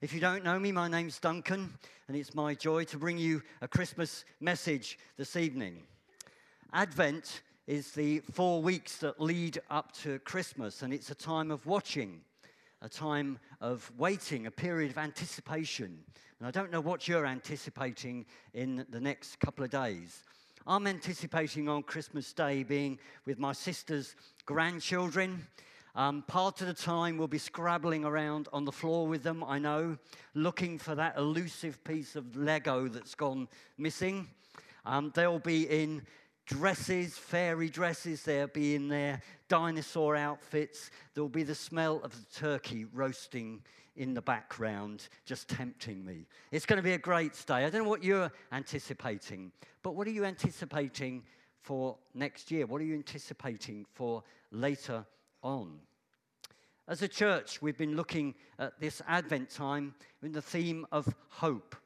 If you don't know me, my name's Duncan, and it's my joy to bring you a Christmas message this evening. Advent is the four weeks that lead up to Christmas, and it's a time of watching, a time of waiting, a period of anticipation. And I don't know what you're anticipating in the next couple of days. I'm anticipating on Christmas Day being with my sister's grandchildren um, part of the time we'll be scrabbling around on the floor with them, I know, looking for that elusive piece of Lego that's gone missing. Um, they'll be in dresses, fairy dresses, they'll be in their dinosaur outfits. There'll be the smell of the turkey roasting in the background, just tempting me. It's going to be a great day. I don't know what you're anticipating, but what are you anticipating for next year? What are you anticipating for later on? As a church, we've been looking at this Advent time in the theme of hope.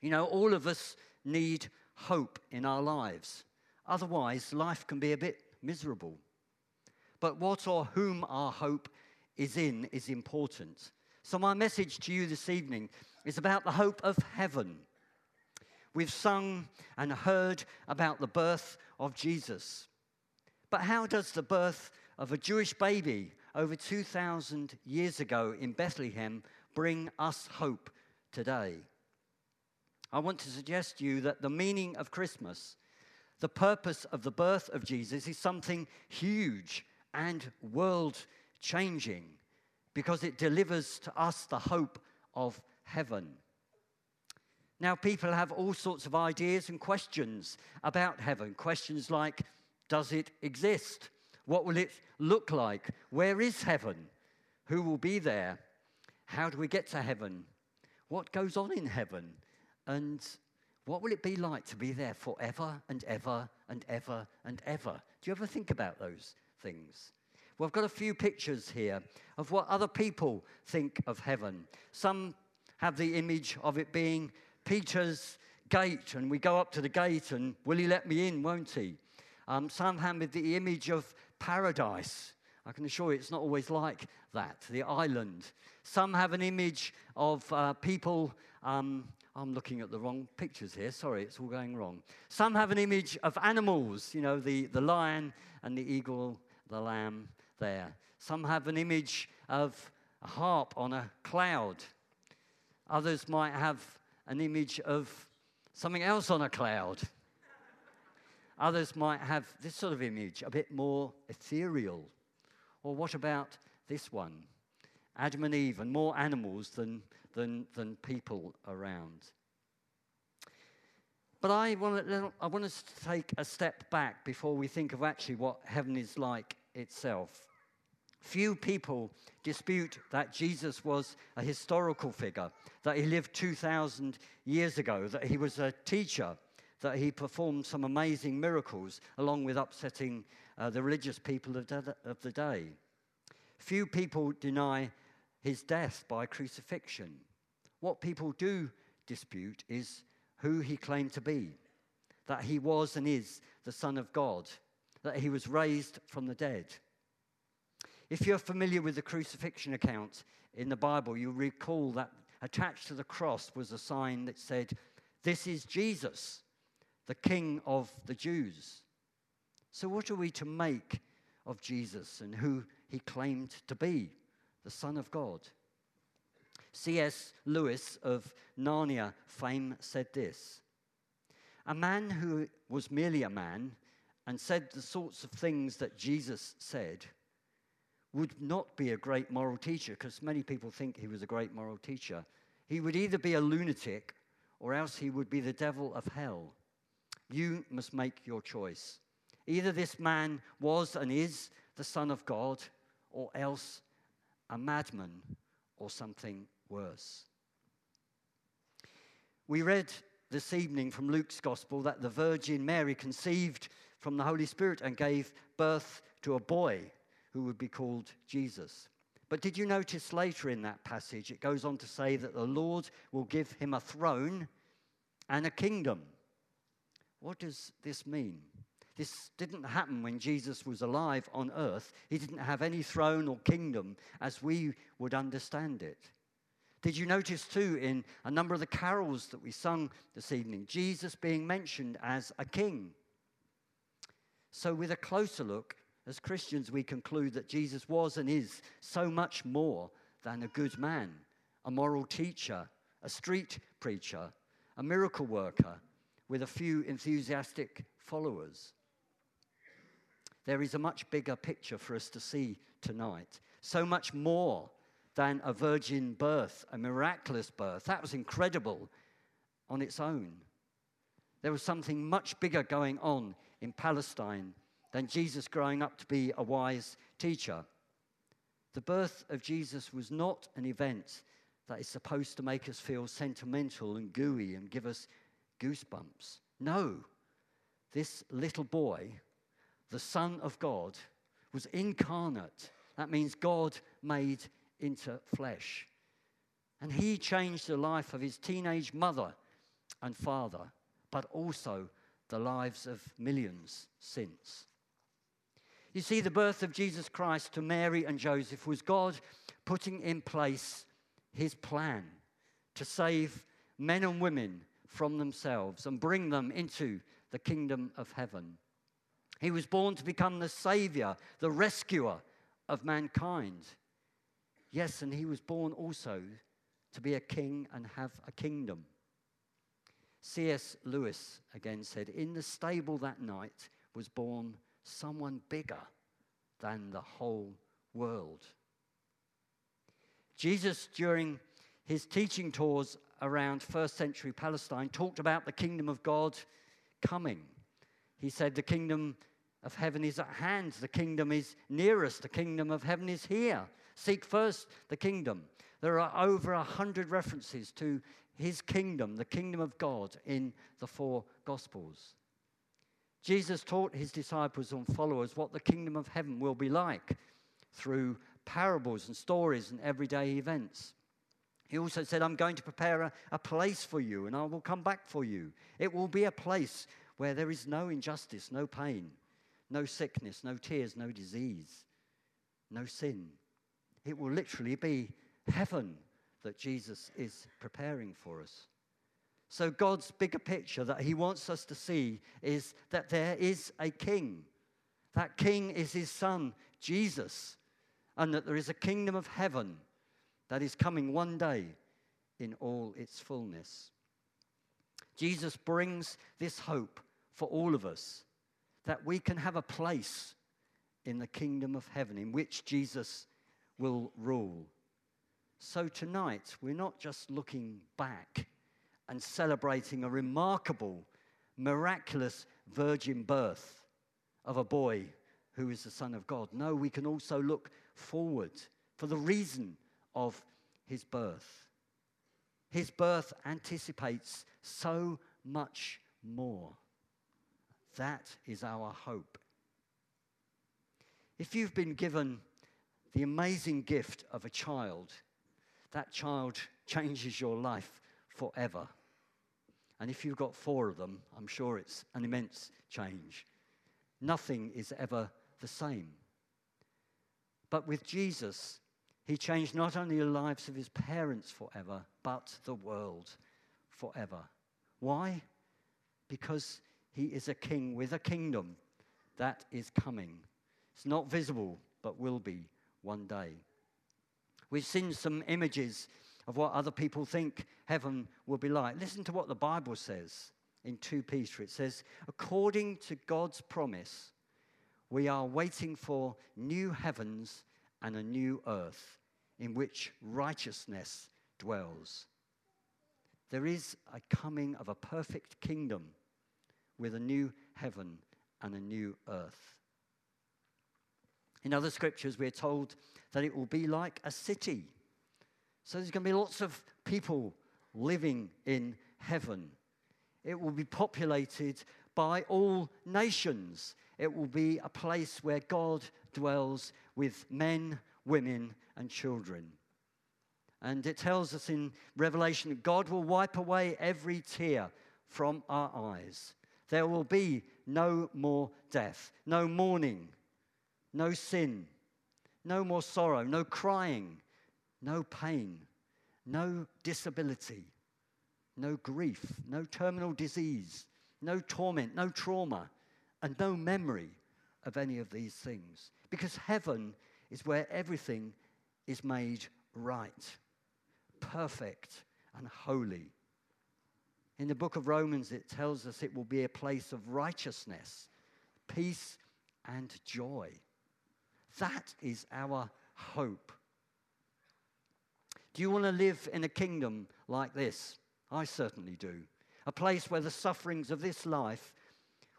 You know, all of us need hope in our lives. Otherwise, life can be a bit miserable. But what or whom our hope is in is important. So, my message to you this evening is about the hope of heaven. We've sung and heard about the birth of Jesus. But how does the birth of a Jewish baby over 2,000 years ago in Bethlehem bring us hope today. I want to suggest to you that the meaning of Christmas, the purpose of the birth of Jesus, is something huge and world changing because it delivers to us the hope of heaven. Now, people have all sorts of ideas and questions about heaven. Questions like Does it exist? What will it look like? Where is heaven? Who will be there? How do we get to heaven? What goes on in heaven? And what will it be like to be there forever and ever and ever and ever? Do you ever think about those things? Well, I've got a few pictures here of what other people think of heaven. Some have the image of it being Peter's gate, and we go up to the gate, and will he let me in, won't he? Um, some have the image of paradise. I can assure you it's not always like that, the island. Some have an image of uh, people. Um, I'm looking at the wrong pictures here. Sorry, it's all going wrong. Some have an image of animals, you know, the, the lion and the eagle, the lamb there. Some have an image of a harp on a cloud. Others might have an image of something else on a cloud. Others might have this sort of image, a bit more ethereal. Or what about this one? Adam and Eve, and more animals than, than, than people around. But I want, to, I want us to take a step back before we think of actually what heaven is like itself. Few people dispute that Jesus was a historical figure, that he lived 2,000 years ago, that he was a teacher, that he performed some amazing miracles along with upsetting uh, the religious people of, de- of the day. Few people deny his death by crucifixion. What people do dispute is who he claimed to be that he was and is the Son of God, that he was raised from the dead. If you're familiar with the crucifixion account in the Bible, you'll recall that attached to the cross was a sign that said, This is Jesus, the King of the Jews. So, what are we to make of Jesus and who he claimed to be, the Son of God? C.S. Lewis of Narnia fame said this A man who was merely a man and said the sorts of things that Jesus said would not be a great moral teacher, because many people think he was a great moral teacher. He would either be a lunatic or else he would be the devil of hell. You must make your choice. Either this man was and is the Son of God, or else a madman or something worse. We read this evening from Luke's Gospel that the Virgin Mary conceived from the Holy Spirit and gave birth to a boy who would be called Jesus. But did you notice later in that passage, it goes on to say that the Lord will give him a throne and a kingdom. What does this mean? This didn't happen when Jesus was alive on earth. He didn't have any throne or kingdom as we would understand it. Did you notice too in a number of the carols that we sung this evening, Jesus being mentioned as a king? So, with a closer look, as Christians, we conclude that Jesus was and is so much more than a good man, a moral teacher, a street preacher, a miracle worker with a few enthusiastic followers. There is a much bigger picture for us to see tonight. So much more than a virgin birth, a miraculous birth. That was incredible on its own. There was something much bigger going on in Palestine than Jesus growing up to be a wise teacher. The birth of Jesus was not an event that is supposed to make us feel sentimental and gooey and give us goosebumps. No, this little boy, the Son of God, was incarnate. That means God made into flesh. And he changed the life of his teenage mother and father, but also the lives of millions since. You see, the birth of Jesus Christ to Mary and Joseph was God putting in place his plan to save men and women from themselves and bring them into the kingdom of heaven. He was born to become the savior, the rescuer of mankind. Yes, and he was born also to be a king and have a kingdom. C.S. Lewis again said, In the stable that night was born someone bigger than the whole world. Jesus, during his teaching tours around first century Palestine, talked about the kingdom of God coming. He said, The kingdom of heaven is at hand, the kingdom is near us, the kingdom of heaven is here. Seek first the kingdom. There are over a hundred references to his kingdom, the kingdom of God, in the four Gospels. Jesus taught his disciples and followers what the kingdom of heaven will be like through parables and stories and everyday events. He also said, I'm going to prepare a, a, place for you and I will come back for you. It will be a place where there is no injustice, no pain, no sickness, no tears, no disease, no sin. It will literally be heaven that Jesus is preparing for us. So, God's bigger picture that He wants us to see is that there is a king. That king is His Son, Jesus, and that there is a kingdom of heaven that is coming one day in all its fullness. Jesus brings this hope for all of us that we can have a place in the kingdom of heaven in which Jesus will rule. So tonight, we're not just looking back and celebrating a remarkable, miraculous virgin birth of a boy who is the Son of God. No, we can also look forward for the reason of his birth. His birth anticipates so much more. That is our hope. If you've been given the amazing gift of a child, that child changes your life forever. And if you've got four of them, I'm sure it's an immense change. Nothing is ever the same. But with Jesus, he changed not only the lives of his parents forever, but the world forever. Why? Because he is a king with a kingdom that is coming. It's not visible, but will be one day. We've seen some images of what other people think heaven will be like. Listen to what the Bible says in 2 Peter. It says, according to God's promise, we are waiting for new heavens and a new earth in which righteousness dwells. There is a coming of a perfect kingdom with a new heaven and a new earth. In other scriptures, we're told that it will be like a city so there's going to be lots of people living in heaven. It will be populated by all nations. It will be a place where God dwells with men, women, and children. And it tells us in Revelation that God will wipe away every tear from our eyes. There will be no more death, no mourning, no sin, no more sorrow, no crying, no pain, no disability, no grief, no terminal disease, no torment, no trauma, and no memory of any of these things. Because heaven is where everything is made right, perfect, and holy. In the book of Romans, it tells us it will be a place of righteousness, peace, and joy. That is our hope. Do you want to live in a kingdom like this? I certainly do. A place where the sufferings of this life,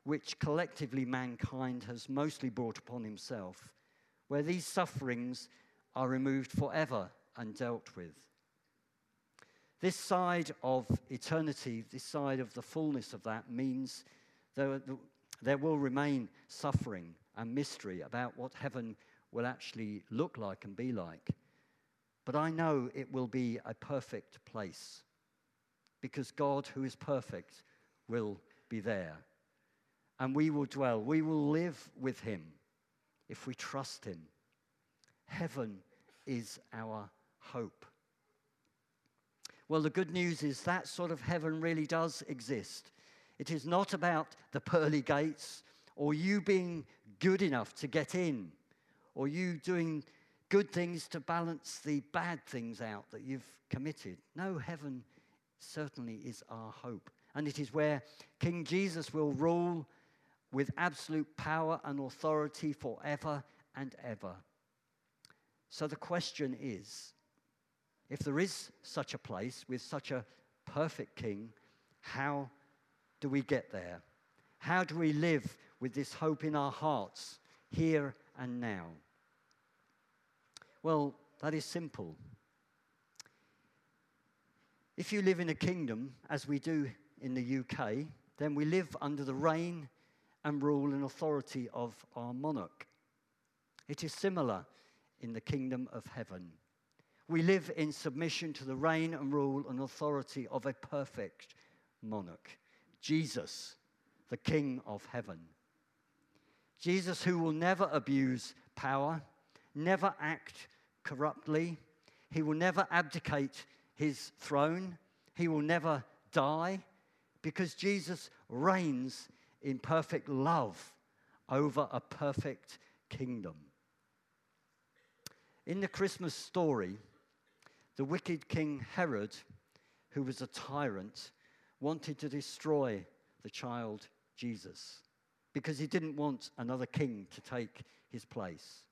which collectively mankind has mostly brought upon himself, where these sufferings are removed forever and dealt with. This side of eternity, this side of the fullness of that, means there, there will remain suffering and mystery about what heaven will actually look like and be like. But I know it will be a perfect place because God, who is perfect, will be there. And we will dwell, we will live with Him if we trust Him. Heaven is our hope. Well, the good news is that sort of heaven really does exist. It is not about the pearly gates or you being good enough to get in or you doing good things to balance the bad things out that you've committed. No, heaven certainly is our hope. And it is where King Jesus will rule with absolute power and authority forever and ever. So the question is if there is such a place with such a perfect king, how do we get there? How do we live with this hope in our hearts here and now? Well, that is simple. If you live in a kingdom, as we do in the UK, then we live under the reign and rule and authority of our monarch. It is similar in the kingdom of heaven. We live in submission to the reign and rule and authority of a perfect monarch, Jesus, the King of heaven. Jesus, who will never abuse power, never act corruptly, he will never abdicate his throne, he will never die, because Jesus reigns in perfect love over a perfect kingdom. In the Christmas story, the wicked King Herod, who was a tyrant, wanted to destroy the child Jesus because he didn't want another king to take his place.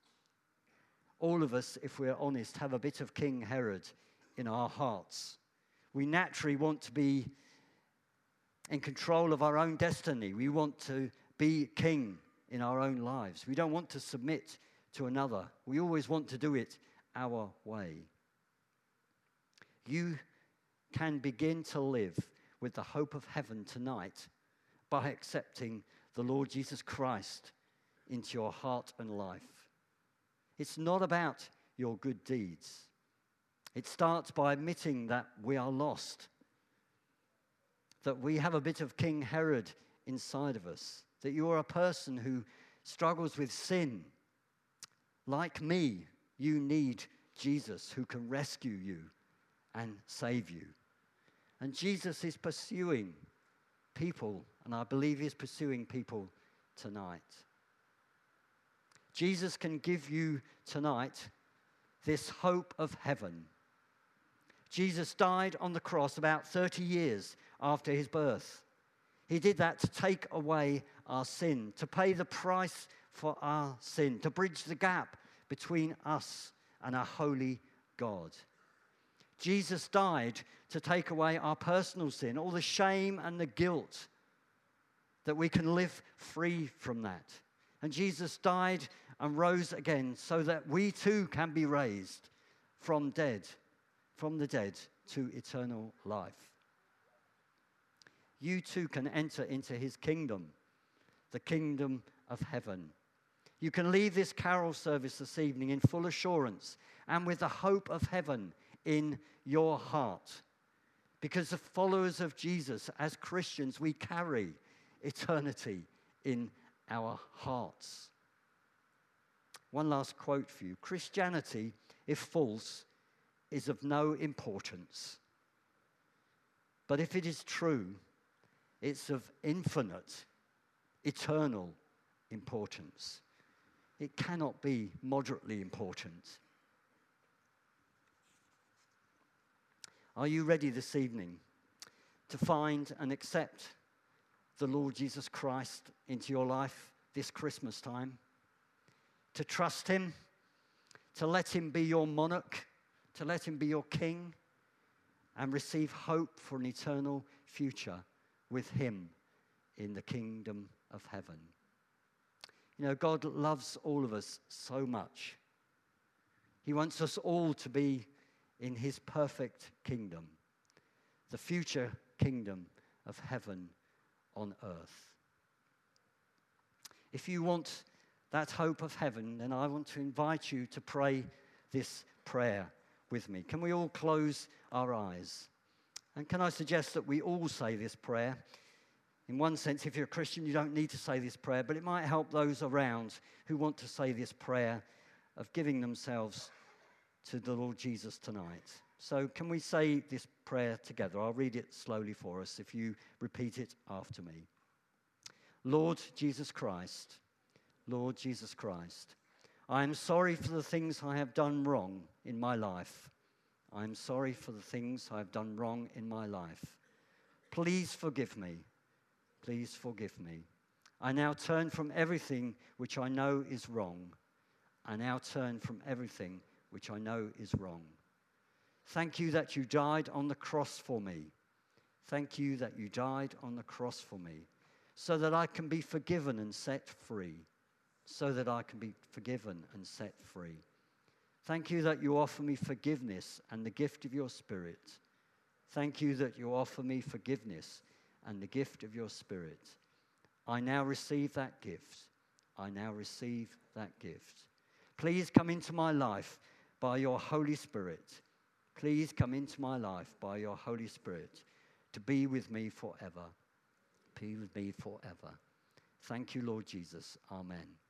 All of us, if we're honest, have a bit of King Herod in our hearts. We naturally want to be in control of our own destiny. We want to be king in our own lives. We don't want to submit to another. We always want to do it our way you can begin to live with the hope of heaven tonight by accepting the Lord Jesus Christ into your heart and life. It's not about your good deeds. It starts by admitting that we are lost, that we have a bit of King Herod inside of us, that you are a person who struggles with sin. Like me, you need Jesus who can rescue you and save you. And Jesus is pursuing people, and I believe he's pursuing people tonight. Jesus can give you tonight this hope of heaven. Jesus died on the cross about 30 years after his birth. He did that to take away our sin, to pay the price for our sin, to bridge the gap between us and our holy God. Jesus died to take away our personal sin, all the shame and the guilt, that we can live free from that. And Jesus died and rose again so that we too can be raised from dead, from the dead to eternal life. You too can enter into his kingdom, the kingdom of heaven. You can leave this carol service this evening in full assurance and with the hope of heaven in your heart. Because the followers of Jesus, as Christians, we carry eternity in our hearts. One last quote for you Christianity, if false, is of no importance. But if it is true, it's of infinite, eternal importance. It cannot be moderately important. Are you ready this evening to find and accept the Lord Jesus Christ into your life this Christmas time? To trust Him, to let Him be your monarch, to let Him be your king, and receive hope for an eternal future with Him in the kingdom of heaven. You know, God loves all of us so much. He wants us all to be in His perfect kingdom, the future kingdom of heaven on earth. If you want that hope of heaven, then I want to invite you to pray this prayer with me. Can we all close our eyes? And can I suggest that we all say this prayer? In one sense, if you're a Christian, you don't need to say this prayer, but it might help those around who want to say this prayer of giving themselves to the Lord Jesus tonight. So, can we say this prayer together? I'll read it slowly for us if you repeat it after me. Lord Jesus Christ, Lord Jesus Christ, I am sorry for the things I have done wrong in my life. I am sorry for the things I have done wrong in my life. Please forgive me. Please forgive me. I now turn from everything which I know is wrong. I now turn from everything which I know is wrong. Thank you that you died on the cross for me. Thank you that you died on the cross for me so that I can be forgiven and set free so that I can be forgiven and set free. Thank you that you offer me forgiveness and the gift of your Spirit. Thank you that you offer me forgiveness and the gift of your Spirit. I now receive that gift. I now receive that gift. Please come into my life by your Holy Spirit. Please come into my life by your Holy Spirit to be with me forever. Be with me forever. Thank you, Lord Jesus. Amen.